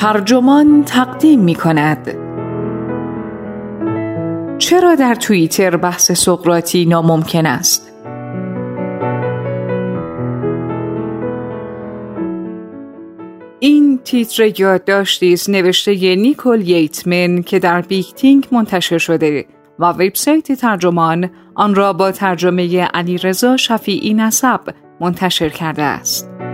ترجمان تقدیم می کند چرا در توییتر بحث سقراطی ناممکن است؟ این تیتر یادداشتی است نوشته نیکول ییتمن که در بیکتینگ منتشر شده و وبسایت ترجمان آن را با ترجمه علیرضا شفیعی نسب منتشر کرده است.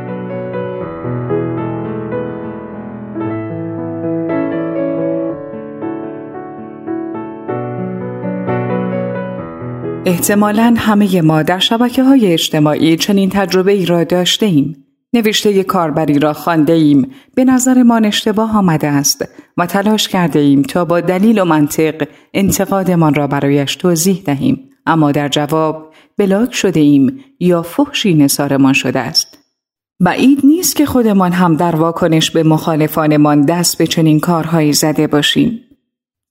احتمالا همه ما در شبکه های اجتماعی چنین تجربه ای را داشته ایم. نوشته کاربری را خانده ایم به نظرمان اشتباه آمده است و تلاش کرده ایم تا با دلیل و منطق انتقادمان را برایش توضیح دهیم اما در جواب بلاک شده ایم یا فحشی نصارمان شده است. بعید نیست که خودمان هم در واکنش به مخالفانمان دست به چنین کارهایی زده باشیم.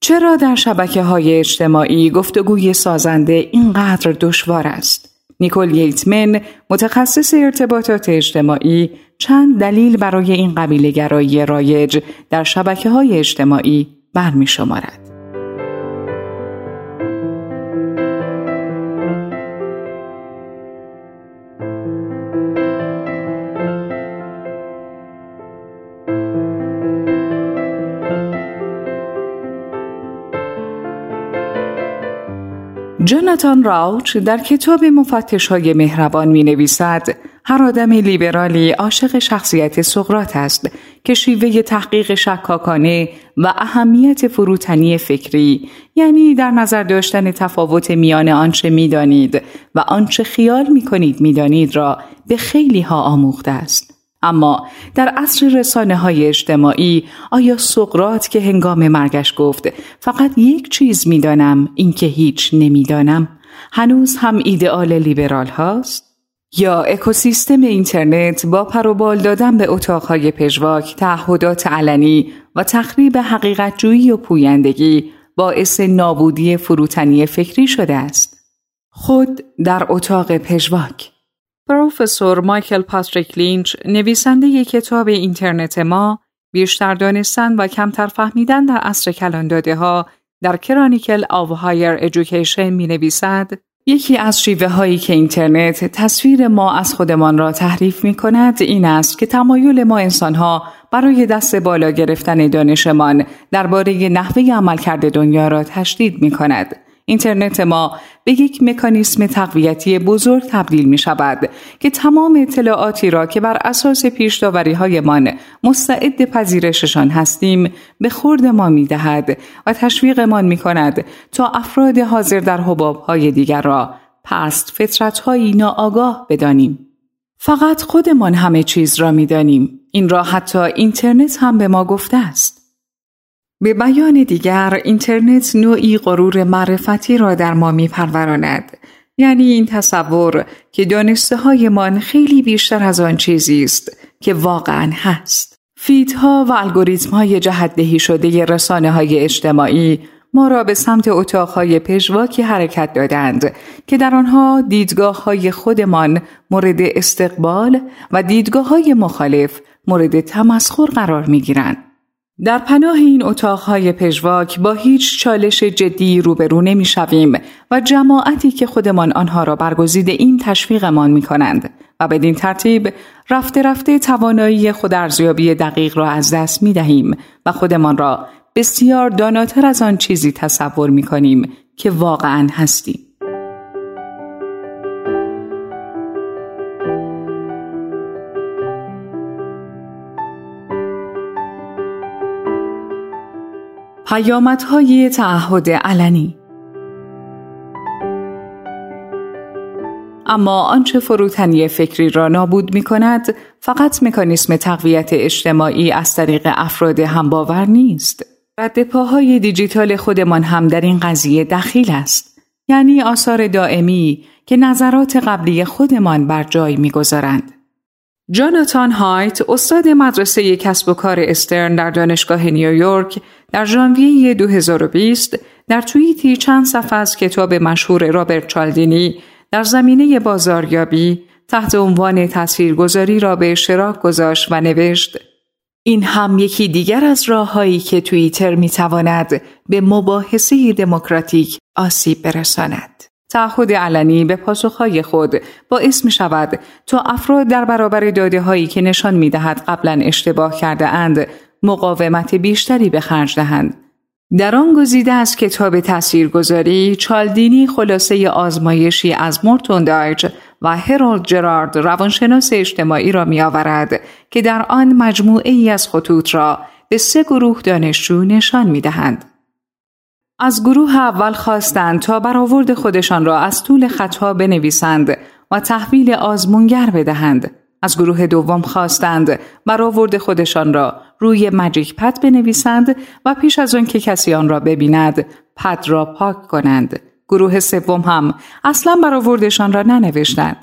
چرا در شبکه های اجتماعی گفتگوی سازنده اینقدر دشوار است؟ نیکول ییتمن متخصص ارتباطات اجتماعی چند دلیل برای این قبیله گرایی رایج در شبکه های اجتماعی برمی شمارد. جاناتان راوچ در کتاب مفتش های مهربان می نویسد هر آدم لیبرالی عاشق شخصیت سقرات است که شیوه تحقیق شکاکانه و اهمیت فروتنی فکری یعنی در نظر داشتن تفاوت میان آنچه می‌دانید و آنچه خیال می کنید می‌دانید را به خیلی ها آموخته است. اما در عصر رسانه های اجتماعی آیا سقرات که هنگام مرگش گفت فقط یک چیز می‌دانم اینکه هیچ نمی‌دانم هنوز هم ایدئال لیبرال هاست؟ یا اکوسیستم اینترنت با پروبال دادن به اتاقهای پژواک، تعهدات علنی و تخریب حقیقت جویی و پویندگی باعث نابودی فروتنی فکری شده است. خود در اتاق پژواک پروفسور مایکل پاتریک لینچ نویسنده ی کتاب اینترنت ما بیشتر دانستن و کمتر فهمیدن در عصر کلانداده ها در Chronicle of Higher Education می نویسد یکی از شیوه هایی که اینترنت تصویر ما از خودمان را تحریف می کند این است که تمایل ما انسان ها برای دست بالا گرفتن دانشمان درباره نحوه عملکرد دنیا را تشدید می کند. اینترنت ما به یک مکانیسم تقویتی بزرگ تبدیل می شود که تمام اطلاعاتی را که بر اساس پیش هایمان مستعد پذیرششان هستیم به خورد ما می دهد و تشویقمان می کند تا افراد حاضر در حباب های دیگر را پست فطرت های ناآگاه بدانیم. فقط خودمان همه چیز را می دانیم. این را حتی اینترنت هم به ما گفته است. به بیان دیگر اینترنت نوعی غرور معرفتی را در ما می پروراند. یعنی این تصور که دانسته من خیلی بیشتر از آن چیزی است که واقعا هست. فیدها و الگوریتم های جهدهی شده رسانه های اجتماعی ما را به سمت اتاقهای پژواکی حرکت دادند که در آنها دیدگاه های خودمان مورد استقبال و دیدگاه های مخالف مورد تمسخر قرار می گیرند. در پناه این اتاقهای پژواک با هیچ چالش جدی روبرو نمی شویم و جماعتی که خودمان آنها را برگزیده این تشویقمان می کنند و بدین ترتیب رفته رفته توانایی خودارزیابی دقیق را از دست می دهیم و خودمان را بسیار داناتر از آن چیزی تصور می کنیم که واقعا هستیم. پیامدهای تعهد علنی اما آنچه فروتنی فکری را نابود می کند فقط مکانیسم تقویت اجتماعی از طریق افراد همباور نیست. رد پاهای دیجیتال خودمان هم در این قضیه دخیل است. یعنی آثار دائمی که نظرات قبلی خودمان بر جای می‌گذارند. جاناتان هایت استاد مدرسه کسب و کار استرن در دانشگاه نیویورک در ژانویه 2020 در توییتی چند صفحه از کتاب مشهور رابرت چالدینی در زمینه بازاریابی تحت عنوان تصویرگذاری را به اشتراک گذاشت و نوشت این هم یکی دیگر از راههایی که توییتر می تواند به مباحثه دموکراتیک آسیب برساند. تعهد علنی به پاسخهای خود باعث می شود تا افراد در برابر داده هایی که نشان می دهد قبلا اشتباه کرده اند مقاومت بیشتری به خرج دهند. در آن گزیده از کتاب تاثیرگذاری چالدینی خلاصه آزمایشی از مورتون دایج و هرولد جرارد روانشناس اجتماعی را می آورد که در آن مجموعه ای از خطوط را به سه گروه دانشجو نشان می دهند. از گروه اول خواستند تا برآورد خودشان را از طول خطها بنویسند و تحویل آزمونگر بدهند. از گروه دوم خواستند برآورد خودشان را روی مجیک پد بنویسند و پیش از آن که کسی آن را ببیند پد را پاک کنند. گروه سوم هم اصلا برآوردشان را ننوشتند.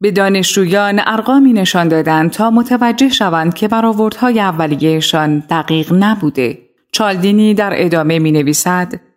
به دانشجویان ارقامی نشان دادند تا متوجه شوند که برآوردهای اولیهشان دقیق نبوده. چالدینی در ادامه می نویسد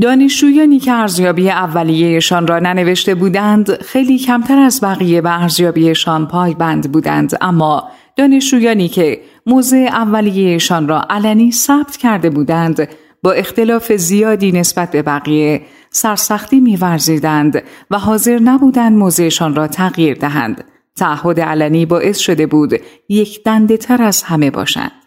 دانشجویانی که ارزیابی اولیهشان را ننوشته بودند خیلی کمتر از بقیه به ارزیابیشان پایبند بودند اما دانشجویانی که موضع اولیهشان را علنی ثبت کرده بودند با اختلاف زیادی نسبت به بقیه سرسختی میورزیدند و حاضر نبودند موضعشان را تغییر دهند. تعهد علنی باعث شده بود یک دنده تر از همه باشند.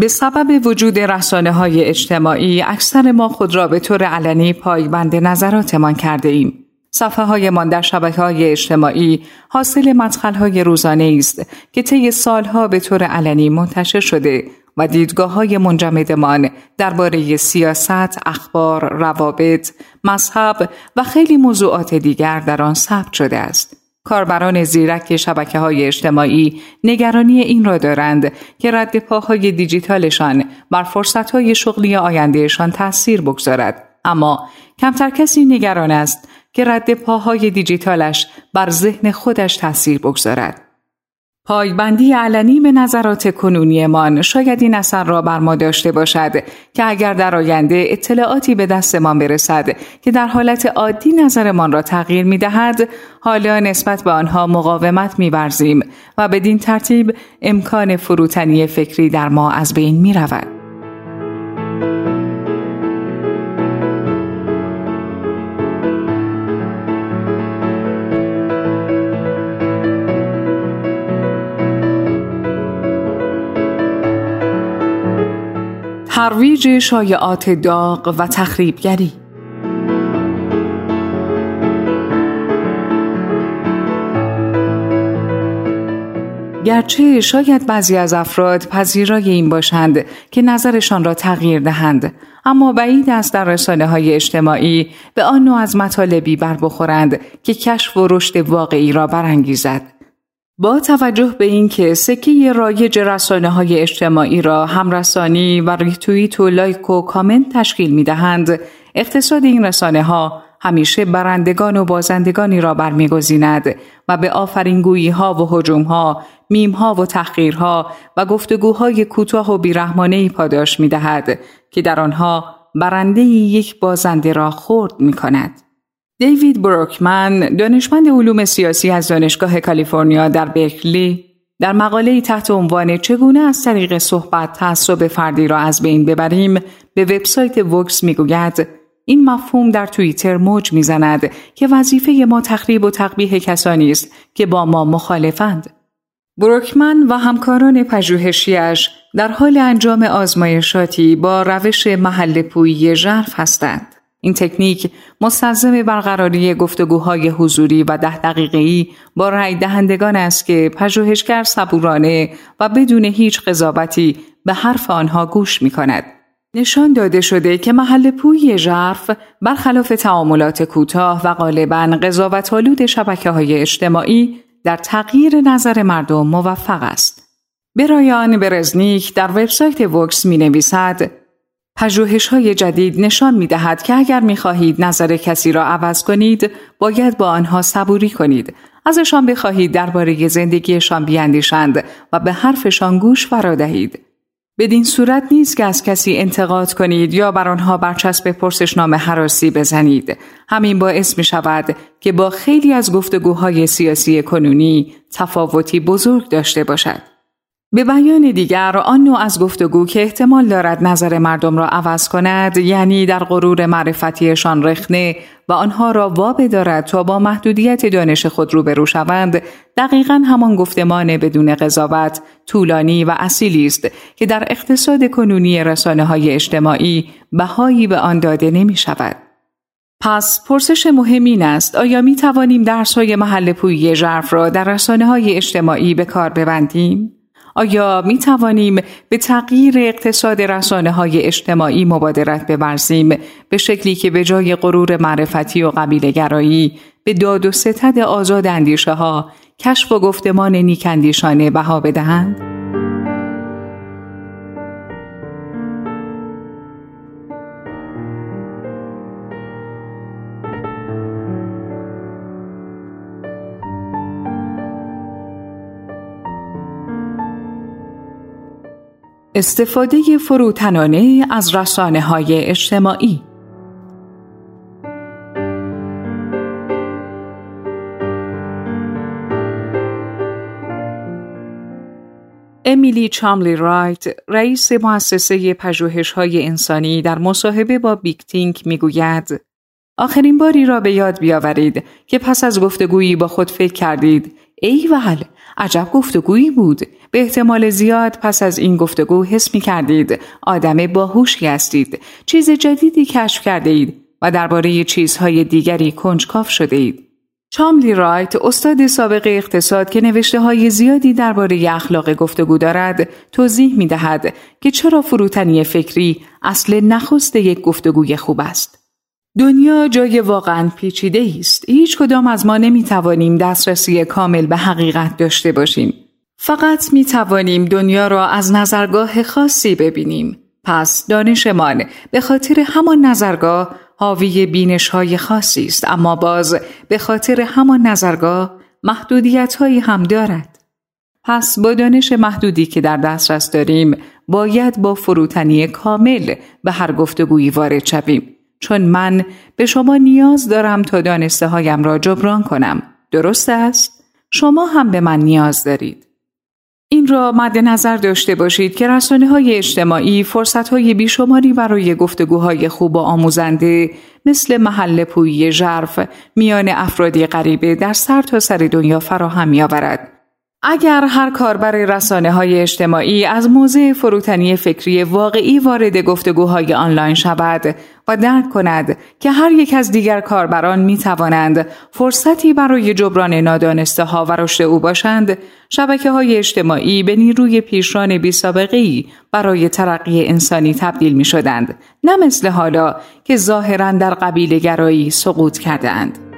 به سبب وجود رسانه های اجتماعی اکثر ما خود را به طور علنی پایبند نظراتمان کرده ایم. صفحه های من در شبکه های اجتماعی حاصل مدخل های روزانه است که طی سالها به طور علنی منتشر شده و دیدگاه های منجمدمان درباره سیاست، اخبار، روابط، مذهب و خیلی موضوعات دیگر در آن ثبت شده است. کاربران زیرک شبکه های اجتماعی نگرانی این را دارند که رد پاهای دیجیتالشان بر فرصت های شغلی آیندهشان تاثیر بگذارد. اما کمتر کسی نگران است که رد پاهای دیجیتالش بر ذهن خودش تاثیر بگذارد. پایبندی علنی به نظرات کنونیمان شاید این اثر را بر ما داشته باشد که اگر در آینده اطلاعاتی به دستمان برسد که در حالت عادی نظرمان را تغییر می دهد حالا نسبت به آنها مقاومت می برزیم و بدین ترتیب امکان فروتنی فکری در ما از بین می رود. ترویج شایعات داغ و تخریبگری. گرچه شاید بعضی از افراد پذیرای این باشند که نظرشان را تغییر دهند اما بعید است در رسانه های اجتماعی به آن نوع از مطالبی بر بخورند که کشف و رشد واقعی را برانگیزد. با توجه به اینکه سکه رایج رسانه های اجتماعی را همرسانی و ریتوییت و لایک و کامنت تشکیل می دهند، اقتصاد این رسانه ها همیشه برندگان و بازندگانی را برمیگزیند و به آفرینگویی ها و حجوم ها، میم ها و تحقیرها و گفتگوهای کوتاه و بیرحمانه پاداش می دهد که در آنها برنده یک بازنده را خورد می کند. دیوید بروکمن دانشمند علوم سیاسی از دانشگاه کالیفرنیا در برکلی در مقاله تحت عنوان چگونه از طریق صحبت تعصب فردی را از بین ببریم به وبسایت وکس می‌گوید این مفهوم در توییتر موج می‌زند که وظیفه ما تخریب و تقبیح کسانی است که با ما مخالفند. بروکمن و همکاران پژوهشیش در حال انجام آزمایشاتی با روش محل پویی ژرف هستند. این تکنیک مستلزم برقراری گفتگوهای حضوری و ده دقیقه‌ای با رأی دهندگان است که پژوهشگر صبورانه و بدون هیچ قضاوتی به حرف آنها گوش می کند. نشان داده شده که محل پوی ژرف برخلاف تعاملات کوتاه و غالبا قضاوت‌آلود شبکه های اجتماعی در تغییر نظر مردم موفق است. برایان برزنیک در وبسایت وکس می نویسد پژوهش های جدید نشان می دهد که اگر می خواهید نظر کسی را عوض کنید باید با آنها صبوری کنید. ازشان بخواهید درباره زندگیشان بیاندیشند و به حرفشان گوش فرا دهید. بدین صورت نیست که از کسی انتقاد کنید یا بر آنها برچسب پرسشنامه حراسی بزنید. همین باعث می شود که با خیلی از گفتگوهای سیاسی کنونی تفاوتی بزرگ داشته باشد. به بیان دیگر آن نوع از گفتگو که احتمال دارد نظر مردم را عوض کند یعنی در غرور معرفتیشان رخنه و آنها را وابه دارد تا با محدودیت دانش خود روبرو شوند دقیقا همان گفتمان بدون قضاوت طولانی و اصیلی است که در اقتصاد کنونی رسانه های اجتماعی بهایی به آن داده نمی شود. پس پرسش مهم این است آیا می توانیم درس های محل پویی ژرف را در رسانه های اجتماعی به کار ببندیم؟ آیا می توانیم به تغییر اقتصاد رسانه های اجتماعی مبادرت ببرزیم به شکلی که به جای غرور معرفتی و قبیل گرایی به داد و ستد آزاد اندیشه ها کشف و گفتمان نیکندیشانه بها بدهند؟ استفاده فروتنانه از رسانه های اجتماعی. امیلی چاملی رایت رئیس مؤسسه پژوهش های انسانی در مصاحبه با Big Think می‌گوید آخرین باری را به یاد بیاورید که پس از گفتگویی با خود فکر کردید ای ول عجب گفتگویی بود. به احتمال زیاد پس از این گفتگو حس می کردید. آدم باهوشی هستید. چیز جدیدی کشف کرده اید و درباره چیزهای دیگری کنجکاف شده اید. چاملی رایت استاد سابق اقتصاد که نوشته های زیادی درباره اخلاق گفتگو دارد توضیح می دهد که چرا فروتنی فکری اصل نخست یک گفتگوی خوب است. دنیا جای واقعا پیچیده است. هیچ کدام از ما نمی توانیم دسترسی کامل به حقیقت داشته باشیم. فقط می توانیم دنیا را از نظرگاه خاصی ببینیم. پس دانشمان به خاطر همان نظرگاه حاوی بینش های خاصی است اما باز به خاطر همان نظرگاه محدودیت هایی هم دارد. پس با دانش محدودی که در دسترس داریم باید با فروتنی کامل به هر گفتگویی وارد شویم. چون من به شما نیاز دارم تا دانسته هایم را جبران کنم. درست است؟ شما هم به من نیاز دارید. این را مد نظر داشته باشید که رسانه های اجتماعی فرصت های بیشماری برای گفتگوهای خوب و آموزنده مثل محل پویی ژرف میان افرادی غریبه در سر تا سر دنیا فراهم می آورد. اگر هر کاربر رسانه های اجتماعی از موضع فروتنی فکری واقعی وارد گفتگوهای آنلاین شود و درک کند که هر یک از دیگر کاربران می توانند فرصتی برای جبران نادانسته ها و رشد او باشند شبکه های اجتماعی به نیروی پیشران بی سابقه برای ترقی انسانی تبدیل می شدند نه مثل حالا که ظاهرا در قبیل گرایی سقوط کردند.